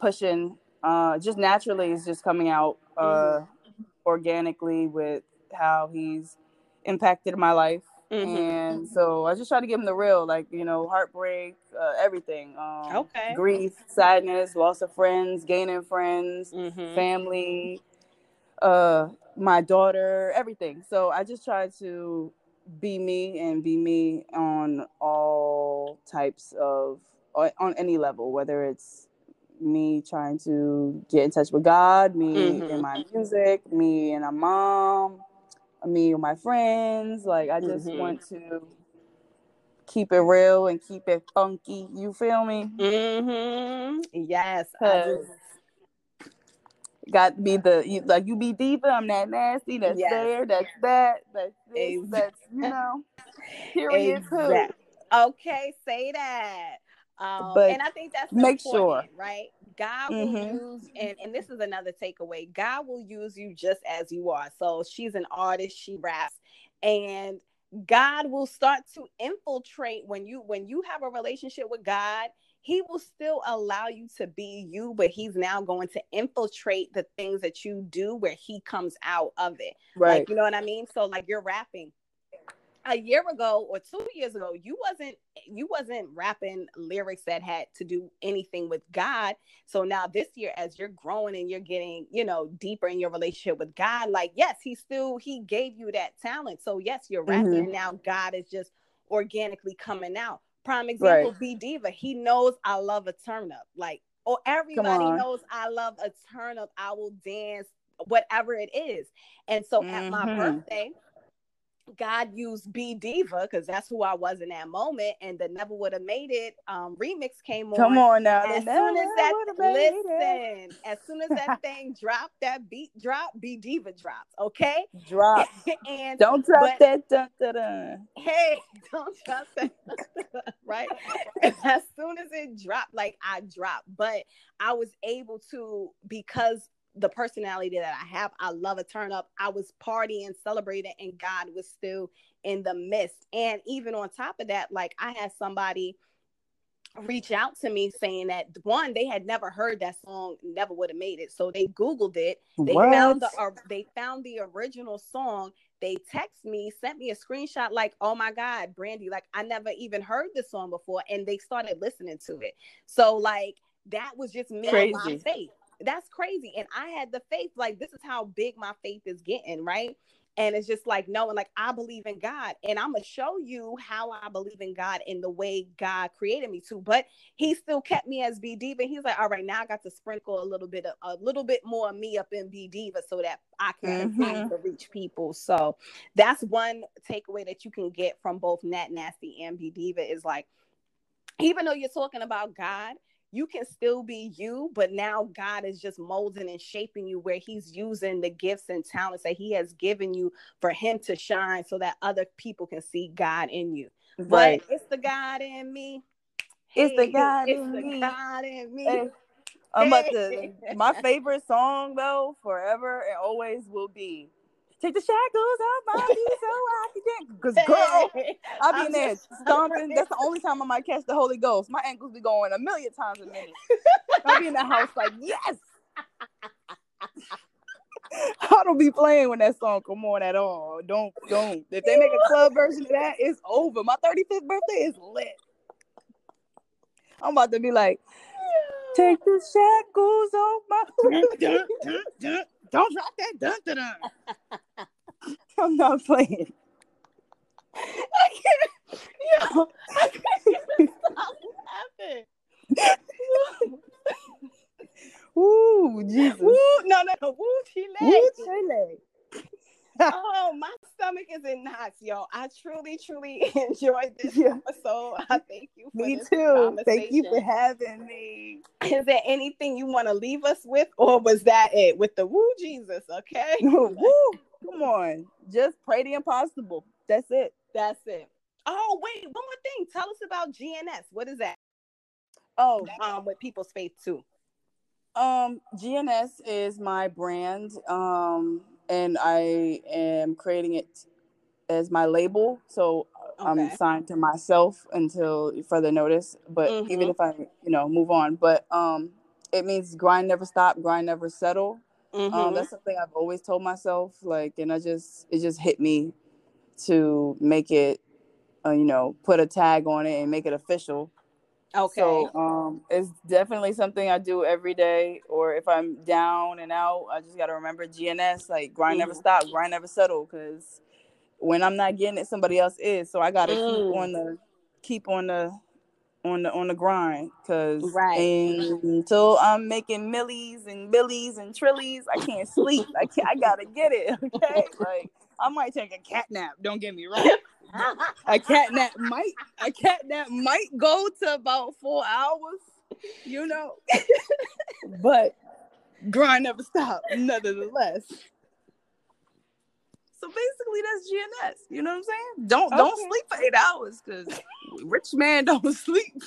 pushing uh just naturally is just coming out uh mm-hmm. organically with how he's impacted my life mm-hmm. and so i just try to give him the real like you know heartbreak uh, everything um okay grief sadness loss of friends gaining friends mm-hmm. family uh my daughter everything so i just try to be me and be me on all types of on any level whether it's me trying to get in touch with God, me mm-hmm. and my music, me and my mom, me and my friends. Like I just mm-hmm. want to keep it real and keep it funky. You feel me? Mm-hmm. Yes. Got to be the you, like you be diva. I'm that nasty. That's yes. there. That's that. That's this. Exactly. That's you know. Period. Exactly. Okay, say that. Um, but and I think that's make sure, right? God will mm-hmm. use, and, and this is another takeaway God will use you just as you are. So she's an artist, she raps, and God will start to infiltrate when you when you have a relationship with God he will still allow you to be you, but he's now going to infiltrate the things that you do where he comes out of it. Right. Like, you know what I mean? So like you're rapping a year ago or two years ago you wasn't you wasn't rapping lyrics that had to do anything with god so now this year as you're growing and you're getting you know deeper in your relationship with god like yes he still he gave you that talent so yes you're rapping mm-hmm. and now god is just organically coming out prime example right. b diva he knows i love a turn up like or everybody knows i love a turn up i will dance whatever it is and so mm-hmm. at my mm-hmm. birthday God used B Diva because that's who I was in that moment, and the Never Would Have Made It um, remix came on. Come on now, as soon as that listen, as soon as that thing dropped, that beat drop, B Diva drops. Okay, drop and don't drop but, that. Dun, dun, dun. Hey, don't drop that. right, as soon as it dropped, like I dropped, but I was able to because the personality that I have. I love a turn up. I was partying, celebrating, and God was still in the midst. And even on top of that, like I had somebody reach out to me saying that one they had never heard that song never would have made it so they googled it they What? found the uh, they found the original song they text me sent me a screenshot like oh my god Brandi like i never even heard this song before and they started listening to it so like that was just me and my Crazy. faith that's crazy. And i had the faith like this is how big my faith is getting right? And it's just like knowing like i believe in god and i'm gonna show you how i believe in god in the way god created me to but he still kept me as b diva he's like all right now i got to sprinkle a little bit of a little bit more of me up in b diva so that i can Mhm. to reach people. So that's one takeaway that you can get from both nat nasty and b diva is like even though you're talking about god you can still be you, but now God is just molding and shaping you where He's using the gifts and talents that He has given you for Him to shine so that other people can see God in you. Right. But it's the God in me. It's the God it's in the me. God in me. Hey, I'm about to. My favorite song though, forever and always will be. Take the shackles off my feet so I can dance. Cause girl, I'll be I'm in there stomping. That's the only time I might catch the Holy Ghost. My ankles be going a million times a minute. I'll be in the house like, yes. I don't be playing when that song come on at all. Don't don't. If they make a club version of that, it's over. My 35th birthday is lit. I'm about to be like, take the shackles off my. Don't drop that. Dun, dun, dun. I'm not playing. I can't. Yo, I can't stop laughing. Ooh, Jesus. Woo, no, no, no, woo, Chile. Woo, Chile. oh, my stomach is in knots, yo. I truly, truly enjoyed this Yeah. episode. I thank you. For Me too. Thank you for having me. Is there anything you want to leave us with, or was that it with the woo Jesus? Okay, Woo! Come on. Just pray the impossible. That's it. that's it. Oh, wait, one more thing. Tell us about GNS. What is that? Oh, Um, with people's faith too. um, GNS is my brand. Um, and I am creating it as my label. So I'm signed to myself until further notice. But Mhm. even if I, you know, move on. But um it means grind never stop, grind never settle. Um, Mhm. that's something I've always told myself. Like, and I just it just hit me to make it, uh, you know, put a tag on it and make it official. okay. So um, it's definitely something I do every day. Or if I'm down and out, I just got to remember GNS. Like grind never Mhm. stop, grind never settle. Because when I'm not getting it, somebody else is. So I got to Mm. keep on the keep on the on the on the grind. Because Right. until I'm making millies and billies and trillies, I can't sleep. I can't, I gotta get it. Okay, like. I might take a cat nap. Don't get me wrong. A cat nap might a cat nap might go to about four hours, you know. but grind never stop, nonetheless. So basically that's GNS. You know what I'm saying? Don't don't sleep for eight hours because rich man don't sleep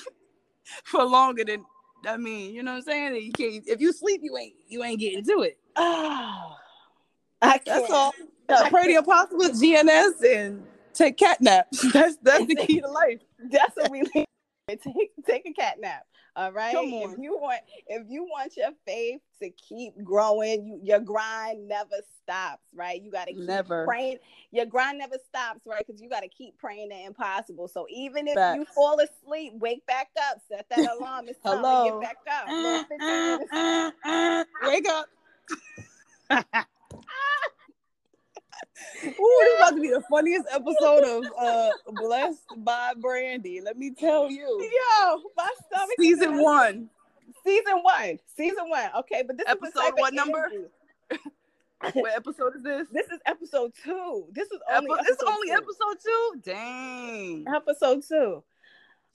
for longer than I mean, you know what I'm saying? You can't if you sleep, you ain't you ain't getting to it. Oh, I can't. That's all. Yeah, pray the impossible GNS and take cat naps. That's that's the key to life. That's what we need. Take take a cat nap. All right. Come If you want if you want your faith to keep growing, you, your grind never stops, right? You gotta keep Never. praying. Your grind never stops, right? Because you gotta keep praying the impossible. So even if you fall asleep, wake back up, set that alarm. It's time Hello. to get back up. Little 15 minutes. Wake up. Ooh, this is about to be the funniest episode of uh Blessed by Brandi. Let me tell you. Yo, my stomach. Season in- one. Season one. Season one. Okay, but this is Episode what number? What episode is this? This is episode two. This is Epi- only it's only two. episode two. Dang. episode two.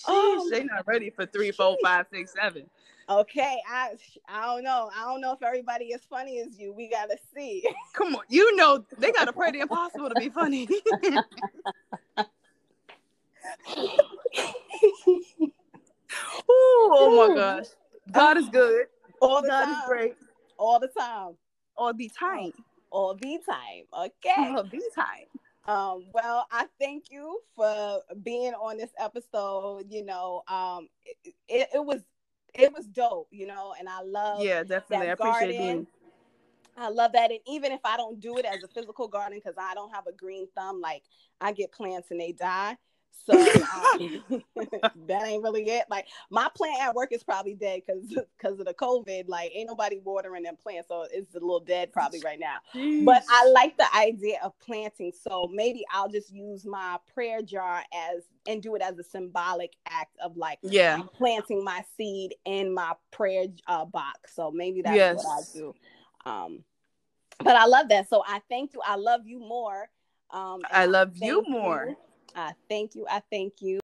Oh, Sheesh, they not ready for three, four, five, six, seven. Okay, I I don't know. I don't know if everybody is funny as you. We gotta see. Come on, you know they gotta pray the impossible to be funny. Ooh, oh my gosh, God is good. All the God time. is great All the time. all the time. All the time. Okay. All the time. Um, well, I thank you for being on this episode. You know, um, it, it, it was it was dope, you know, and I love yeah, definitely. I appreciate being. I love that, and even if I don't do it as a physical garden, because I don't have a green thumb, like I get plants and they die. So um, that ain't really it. Like my plant at work is probably dead because because of the COVID. Like ain't nobody watering them plants, so it's a little dead probably right now. Jeez. But I like the idea of planting, so maybe I'll just use my prayer jar as and do it as a symbolic act of like yeah planting my seed in my prayer uh, box. So maybe that's yes. what I do. Um, but I love that. So I thank you. I love you more. Um, I love you more. You. I thank you. I thank you.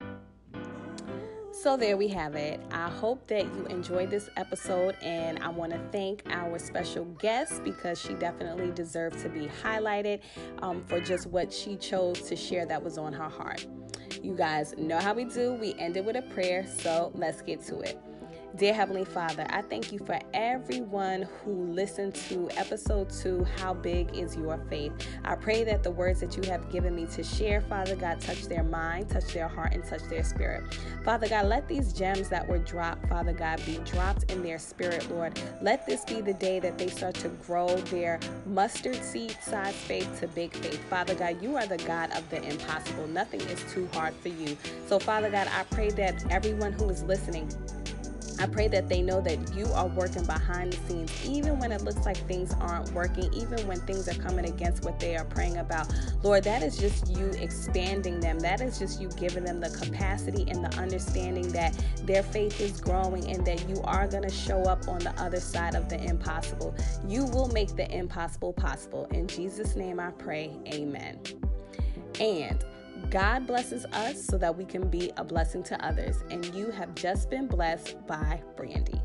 So, there we have it. I hope that you enjoyed this episode, and I want to thank our special guest because she definitely deserved to be highlighted um, for just what she chose to share that was on her heart. You guys know how we do. We ended with a prayer, so let's get to it. Dear Heavenly Father, I thank you for everyone who listened to episode two How Big is Your Faith? I pray that the words that you have given me to share, Father God, touch their mind, touch their heart, and touch their spirit. Father God, let these gems that were dropped, Father God, be dropped in their spirit, Lord. Let this be the day that they start to grow their mustard seed size faith to big faith. Father God, you are the God of the impossible. Nothing is too hard for you. So, Father God, I pray that everyone who is listening, I pray that they know that you are working behind the scenes, even when it looks like things aren't working, even when things are coming against what they are praying about. Lord, that is just you expanding them. That is just you giving them the capacity and the understanding that their faith is growing and that you are going to show up on the other side of the impossible. You will make the impossible possible. In Jesus' name I pray, amen. And God blesses us so that we can be a blessing to others. And you have just been blessed by Brandi.